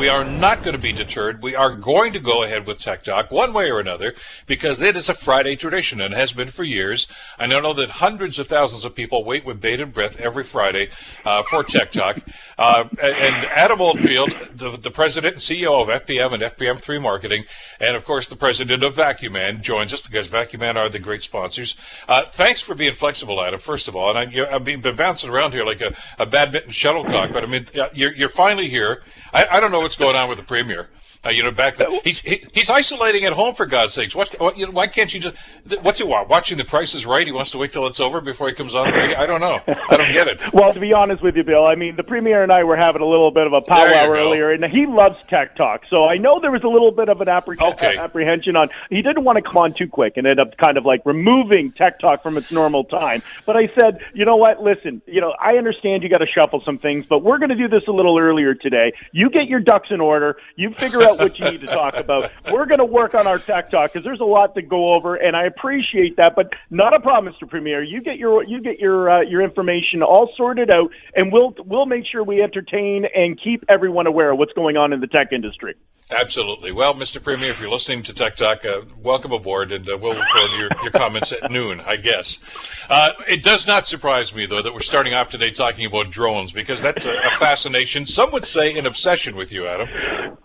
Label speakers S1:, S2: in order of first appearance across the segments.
S1: We are not going to be deterred. We are going to go ahead with Tech Talk one way or another because it is a Friday tradition and has been for years. I know that hundreds of thousands of people wait with bated breath every Friday uh, for Tech Talk. Uh, and Adam Oldfield, the, the president and CEO of FPM and FPM3 Marketing, and of course the president of Vacuum Man, joins us because Vacuum Man are the great sponsors. Uh, thanks for being flexible, Adam, first of all. And I, you, I've been bouncing around here like a, a badminton shuttlecock, but I mean, you're, you're finally here. I, I don't know what's going on with the premier. Uh, you know, back then he's he, he's isolating at home for God's sakes. What, what you know, why can't you just what's he want? Watching the Price is Right. He wants to wait till it's over before he comes on the radio. I don't know. I don't get it.
S2: well, to be honest with you, Bill, I mean the premier and I were having a little bit of a powwow earlier, and he loves tech talk. So I know there was a little bit of an appreh-
S1: okay.
S2: apprehension on. He didn't want to come on too quick and end up kind of like removing tech talk from its normal time. But I said, you know what? Listen, you know I understand you got to shuffle some things, but we're going to do this a little earlier today. You get your in order. You figure out what you need to talk about. We're going to work on our tech talk because there's a lot to go over, and I appreciate that. But not a problem, Mr. Premier. You get your you get your uh, your information all sorted out, and we'll we'll make sure we entertain and keep everyone aware of what's going on in the tech industry.
S1: Absolutely. Well, Mr. Premier, if you're listening to Tech Talk, uh, welcome aboard, and uh, we'll look forward to your, your comments at noon, I guess. Uh, it does not surprise me, though, that we're starting off today talking about drones, because that's a, a fascination, some would say an obsession with you, Adam.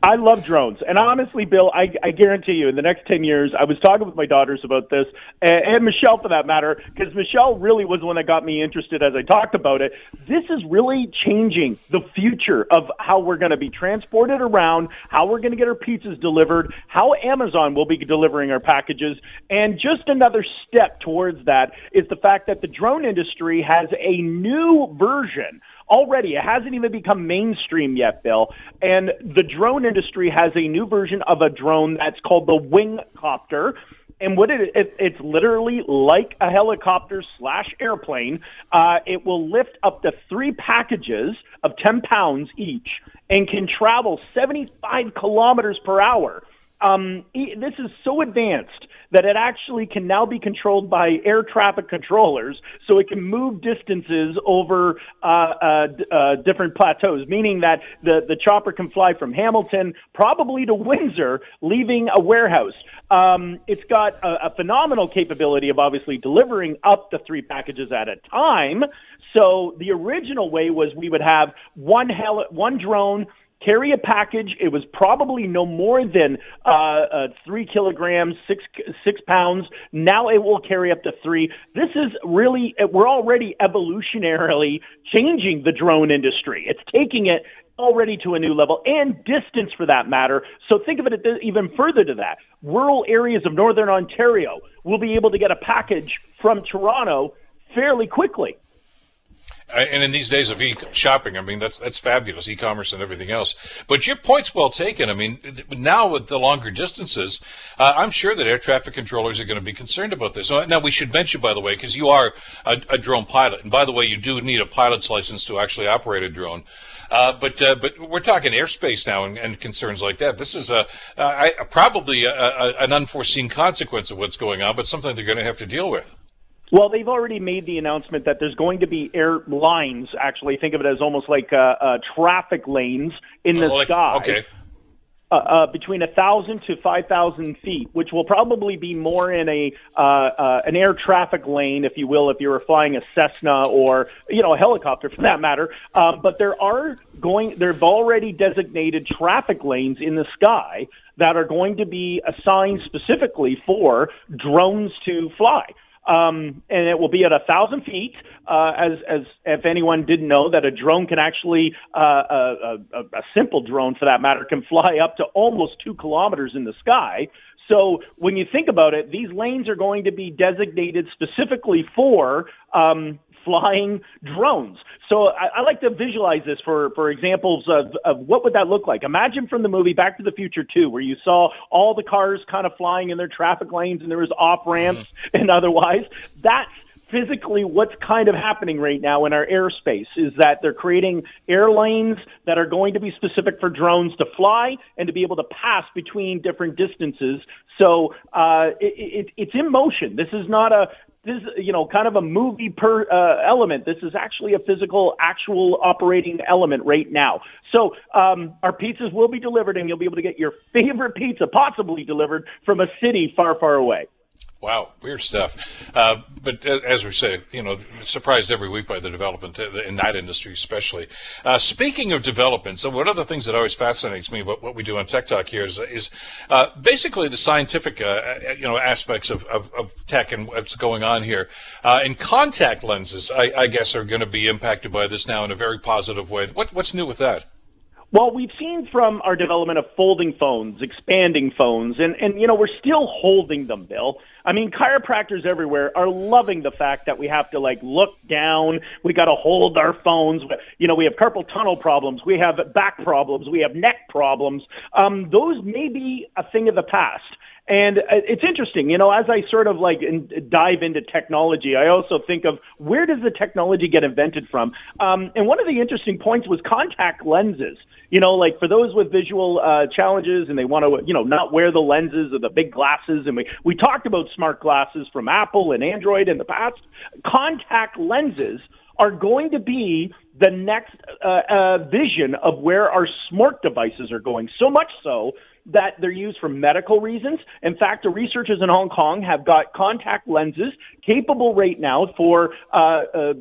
S2: I love drones, and honestly, Bill, I, I guarantee you, in the next ten years, I was talking with my daughters about this, and, and Michelle, for that matter, because Michelle really was the one that got me interested as I talked about it. This is really changing the future of how we're going to be transported around, how we're going to get our pizzas delivered, how Amazon will be delivering our packages, and just another step towards that is the fact that the drone industry has a new version already. It hasn't even become mainstream yet, Bill. And the drone industry has a new version of a drone that's called the Wingcopter. And what it, it it's literally like a helicopter slash airplane. Uh, it will lift up to three packages of 10 pounds each and can travel 75 kilometers per hour. Um, this is so advanced that it actually can now be controlled by air traffic controllers, so it can move distances over uh, uh, uh, different plateaus, meaning that the, the chopper can fly from Hamilton probably to Windsor, leaving a warehouse. Um, it's got a, a phenomenal capability of obviously delivering up to three packages at a time. So the original way was we would have one heli- one drone carry a package. It was probably no more than uh, uh, three kilograms, six six pounds. Now it will carry up to three. This is really we're already evolutionarily changing the drone industry. It's taking it already to a new level and distance for that matter. So think of it even further to that. Rural areas of northern Ontario will be able to get a package from Toronto fairly quickly
S1: and in these days of e-shopping, I mean that's that's fabulous, e-commerce and everything else. But your point's well taken. I mean, now with the longer distances, uh, I'm sure that air traffic controllers are going to be concerned about this. Now, we should mention, by the way, because you are a, a, drone pilot, and by the way, you do need a pilot's license to actually operate a drone. Uh, but uh, but we're talking airspace now and, and, concerns like that. This is a, a probably a, an unforeseen consequence of what's going on, but something they're going to have to deal with.
S2: Well, they've already made the announcement that there's going to be air lines. Actually, think of it as almost like uh, uh, traffic lanes in the
S1: oh, like,
S2: sky.
S1: Okay.
S2: Uh, uh, between a thousand to five thousand feet, which will probably be more in a uh, uh, an air traffic lane, if you will, if you were flying a Cessna or you know a helicopter for that matter. Um, but there are going, there've already designated traffic lanes in the sky that are going to be assigned specifically for drones to fly um, and it will be at a thousand feet. Uh, as as if anyone didn't know that a drone can actually uh, a, a, a simple drone for that matter can fly up to almost two kilometers in the sky. So when you think about it, these lanes are going to be designated specifically for um, flying drones. So I, I like to visualize this for, for examples of, of what would that look like. Imagine from the movie Back to the Future 2, where you saw all the cars kind of flying in their traffic lanes and there was off ramps mm-hmm. and otherwise. That's physically what's kind of happening right now in our airspace is that they're creating air lanes that are going to be specific for drones to fly and to be able to pass between different distances. So uh, it, it, it's in motion. This is not a this is, you know kind of a movie per uh, element. This is actually a physical, actual operating element right now. So um, our pizzas will be delivered, and you'll be able to get your favorite pizza possibly delivered from a city far, far away.
S1: Wow, weird stuff. Uh, but uh, as we say, you know, surprised every week by the development in that industry, especially. Uh, speaking of development, so one of the things that always fascinates me about what we do on Tech Talk here is, is uh, basically the scientific, uh, uh, you know, aspects of, of, of, tech and what's going on here. and contact lenses, I, I guess, are going to be impacted by this now in a very positive way. What, what's new with that?
S2: Well, we've seen from our development of folding phones, expanding phones, and, and, you know, we're still holding them, Bill. I mean, chiropractors everywhere are loving the fact that we have to, like, look down. We got to hold our phones. You know, we have carpal tunnel problems. We have back problems. We have neck problems. Um, those may be a thing of the past. And uh, it's interesting, you know, as I sort of like in, dive into technology, I also think of where does the technology get invented from? Um, and one of the interesting points was contact lenses. You know, like for those with visual uh, challenges and they want to, you know, not wear the lenses or the big glasses. And we, we talked about smart glasses from Apple and Android in the past. Contact lenses are going to be the next uh, uh, vision of where our smart devices are going. So much so that they're used for medical reasons. In fact, the researchers in Hong Kong have got contact lenses capable right now for uh, uh,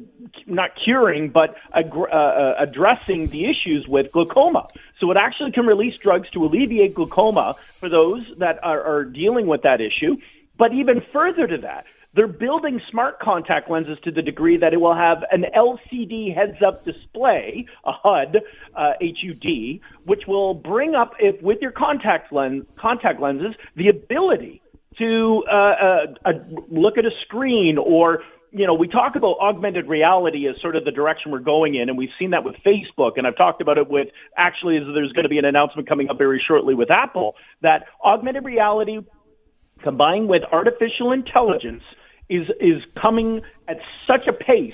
S2: not curing, but ag- uh, uh, addressing the issues with glaucoma. So it actually can release drugs to alleviate glaucoma for those that are, are dealing with that issue. But even further to that, they're building smart contact lenses to the degree that it will have an LCD heads-up display, a HUD, uh, HUD, which will bring up, if with your contact lens, contact lenses, the ability to uh, uh, uh, look at a screen or you know, we talk about augmented reality as sort of the direction we're going in, and we've seen that with Facebook, and I've talked about it with actually, there's going to be an announcement coming up very shortly with Apple that augmented reality combined with artificial intelligence is is coming at such a pace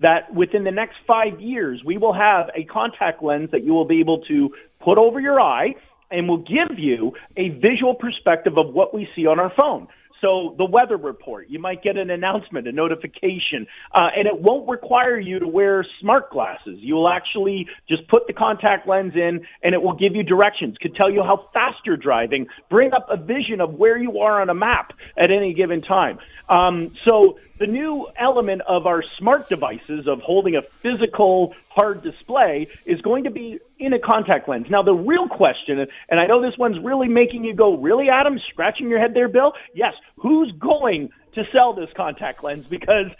S2: that within the next five years we will have a contact lens that you will be able to put over your eye and will give you a visual perspective of what we see on our phone. So the weather report, you might get an announcement, a notification, uh, and it won't require you to wear smart glasses. You will actually just put the contact lens in, and it will give you directions, could tell you how fast you're driving, bring up a vision of where you are on a map at any given time. Um, so the new element of our smart devices of holding a physical hard display is going to be in a contact lens. Now, the real question, and I know this one's really making you go, really, Adam, scratching your head there, Bill? Yes, who's going to sell this contact lens? Because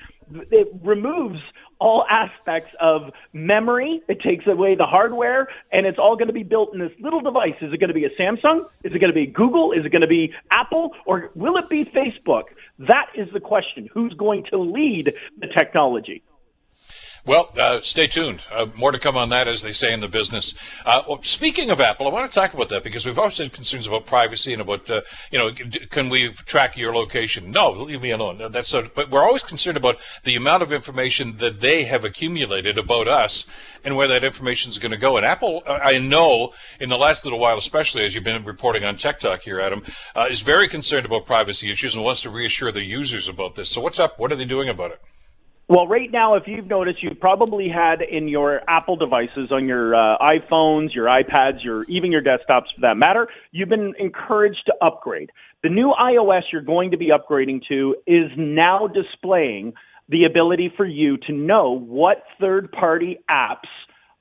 S2: it removes all aspects of memory. It takes away the hardware, and it's all going to be built in this little device. Is it going to be a Samsung? Is it going to be Google? Is it going to be Apple? Or will it be Facebook? That is the question. Who's going to lead the technology?
S1: Well, uh, stay tuned. Uh, more to come on that, as they say in the business. Uh, well, speaking of Apple, I want to talk about that because we've always had concerns about privacy and about, uh, you know, can we track your location? No, leave me alone. That's a, but we're always concerned about the amount of information that they have accumulated about us and where that information is going to go. And Apple, I know, in the last little while, especially as you've been reporting on Tech Talk here, Adam, uh, is very concerned about privacy issues and wants to reassure the users about this. So what's up? What are they doing about it?
S2: Well, right now, if you've noticed, you've probably had in your Apple devices, on your uh, iPhones, your iPads, your even your desktops for that matter, you've been encouraged to upgrade. The new iOS you're going to be upgrading to is now displaying the ability for you to know what third-party apps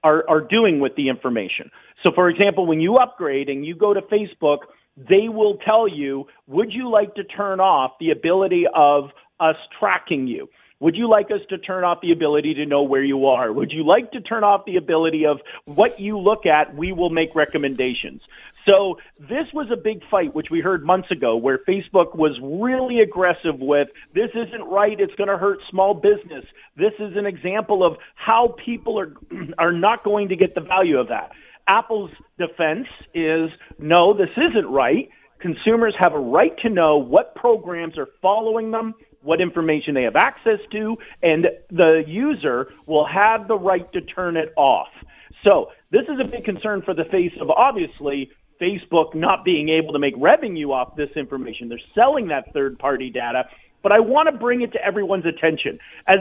S2: are, are doing with the information. So, for example, when you upgrade and you go to Facebook, they will tell you, would you like to turn off the ability of us tracking you? Would you like us to turn off the ability to know where you are? Would you like to turn off the ability of what you look at? We will make recommendations. So this was a big fight, which we heard months ago, where Facebook was really aggressive with this isn't right. It's going to hurt small business. This is an example of how people are are not going to get the value of that. Apple's defense is no, this isn't right. Consumers have a right to know what programs are following them, what information they have access to, and the user will have the right to turn it off. So this is a big concern for the face of obviously Facebook not being able to make revenue off this information. They're selling that third party data. But I want to bring it to everyone's attention. As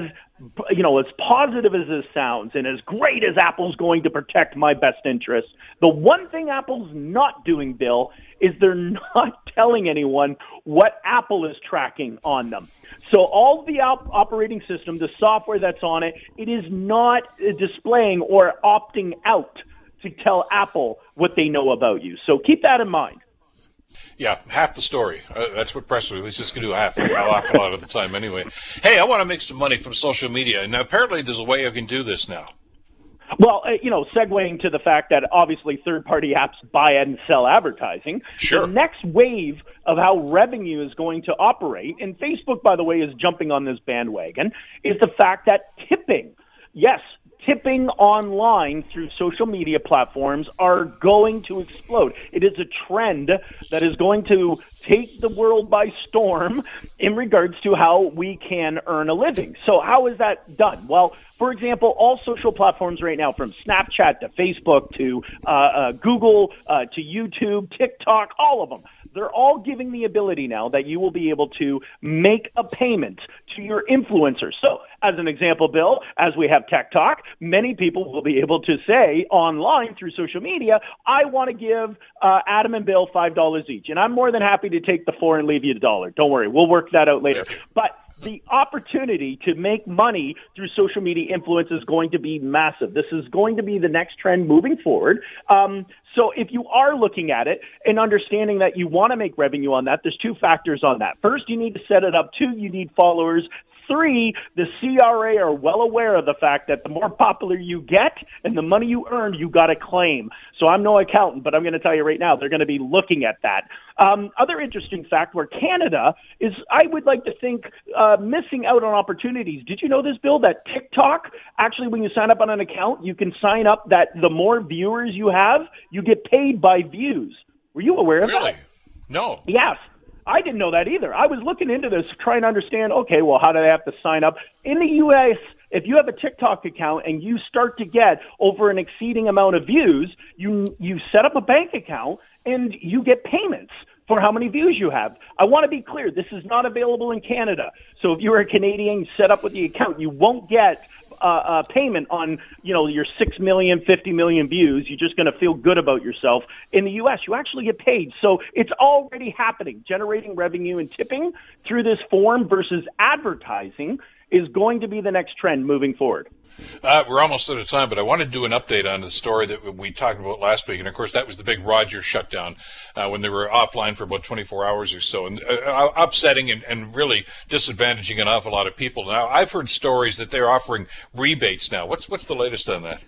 S2: you know, as positive as this sounds, and as great as Apple's going to protect my best interests, the one thing Apple's not doing, Bill, is they're not telling anyone what Apple is tracking on them. So all the op- operating system, the software that's on it, it is not displaying or opting out to tell Apple what they know about you. So keep that in mind.
S1: Yeah, half the story. Uh, that's what press releases can do half, half a lot of the time anyway. Hey, I want to make some money from social media. Now, apparently there's a way I can do this now.
S2: Well, uh, you know, segueing to the fact that obviously third party apps buy and sell advertising.
S1: Sure.
S2: The next wave of how revenue is going to operate, and Facebook, by the way, is jumping on this bandwagon, is the fact that tipping, yes, tipping online through social media platforms are going to explode. It is a trend that is going to take the world by storm in regards to how we can earn a living. So, how is that done? Well, for example, all social platforms right now, from Snapchat to Facebook to uh, uh, Google uh, to YouTube, TikTok, all of them they're all giving the ability now that you will be able to make a payment to your influencers. So, as an example, Bill, as we have Tech Talk, many people will be able to say online through social media, I want to give uh, Adam and Bill $5 each. And I'm more than happy to take the four and leave you a dollar. Don't worry, we'll work that out later. But the opportunity to make money through social media influence is going to be massive. This is going to be the next trend moving forward. Um, so if you are looking at it and understanding that you want to make revenue on that, there's two factors on that. First, you need to set it up. Two, you need followers. Three, the CRA are well aware of the fact that the more popular you get and the money you earn, you got to claim. So I'm no accountant, but I'm going to tell you right now, they're going to be looking at that. Um, other interesting fact where Canada is, I would like to think, uh, missing out on opportunities. Did you know this, Bill, that TikTok, actually, when you sign up on an account, you can sign up that the more viewers you have, you get paid by views. Were you aware of
S1: really?
S2: that?
S1: No.
S2: Yes. I didn't know that either. I was looking into this, trying to understand. Okay, well, how do they have to sign up in the U.S.? If you have a TikTok account and you start to get over an exceeding amount of views, you you set up a bank account and you get payments for how many views you have. I want to be clear, this is not available in Canada. So if you're a Canadian set up with the account, you won't get uh, uh, payment on you know your six million, fifty million views. You're just going to feel good about yourself. In the U.S., you actually get paid, so it's already happening, generating revenue and tipping through this form versus advertising is going to be the next trend moving forward.
S1: Uh, we're almost out of time, but I want to do an update on the story that we talked about last week. And of course, that was the big Rogers shutdown uh, when they were offline for about 24 hours or so, and uh, uh, upsetting and, and, really disadvantaging an awful lot of people. Now, I've heard stories that they're offering rebates now. What's what's the latest on that?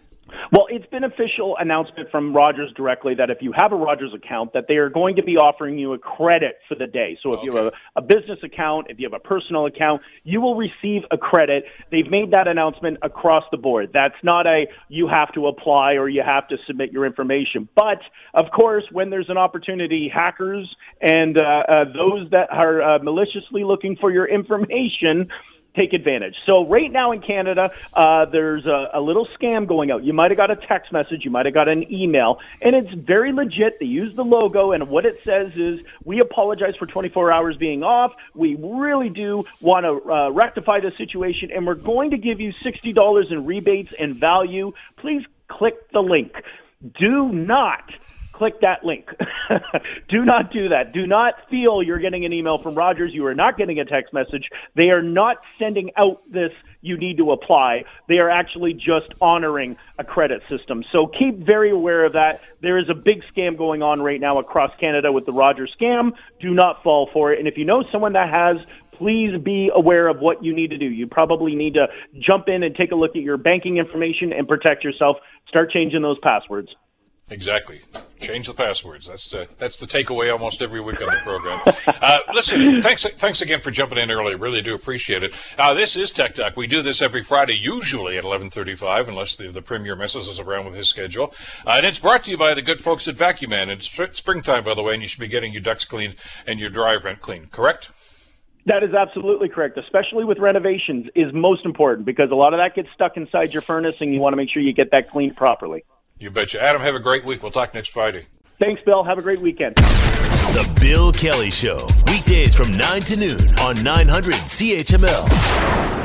S2: Well, official announcement from Rogers directly that if you have a Rogers account, that they are going to be offering you a credit for the day. So if okay. you have a, a, business account, if you have a personal account, you will receive a credit. They've made that announcement across the board. That's not a you have to apply or you have to submit your information. But of course, when there's an opportunity, hackers and uh, uh, those that are uh, maliciously looking for your information take advantage. So right now in Canada, uh, there's a, a little scam going out. You might have got a text message, you might have got an email, and it's very legit. They use the logo, and what it says is, "We apologize for 24 hours being off. We really do want to uh, rectify the situation, and we're going to give you $60 in rebates and value. Please click the link." Do not click that link. do not do that. Do not feel you're getting an email from Rogers. You are not getting a text message. They are not sending out this you need to apply. They are actually just honoring a credit system. So keep very aware of that. There is a big scam going on right now across Canada with the Rogers scam. Do not fall for it. And if you know someone that has please be aware of what you need to do. You probably need to jump in and take a look at your banking information and protect yourself. Start changing those passwords.
S1: Exactly. Change the passwords. That's the, that's the takeaway almost every week on the program. Uh, listen, thanks thanks again for jumping in early. Really do appreciate it. Uh, this is Tech Talk. We do this every Friday, usually at 11:35, unless the, the premier messes us around with his schedule. Uh, and it's brought to you by the good folks at VacuumMan. It's springtime, by the way, and you should be getting your ducts cleaned and your dry vent cleaned. Correct?
S2: That is absolutely correct, especially with renovations is most important because a lot of that gets stuck inside your furnace and you want to make sure you get that cleaned properly.
S1: You betcha. Adam, have a great week. We'll talk next Friday.
S2: Thanks, Bill. Have a great weekend.
S3: The Bill Kelly Show, weekdays from 9 to noon on 900 CHML.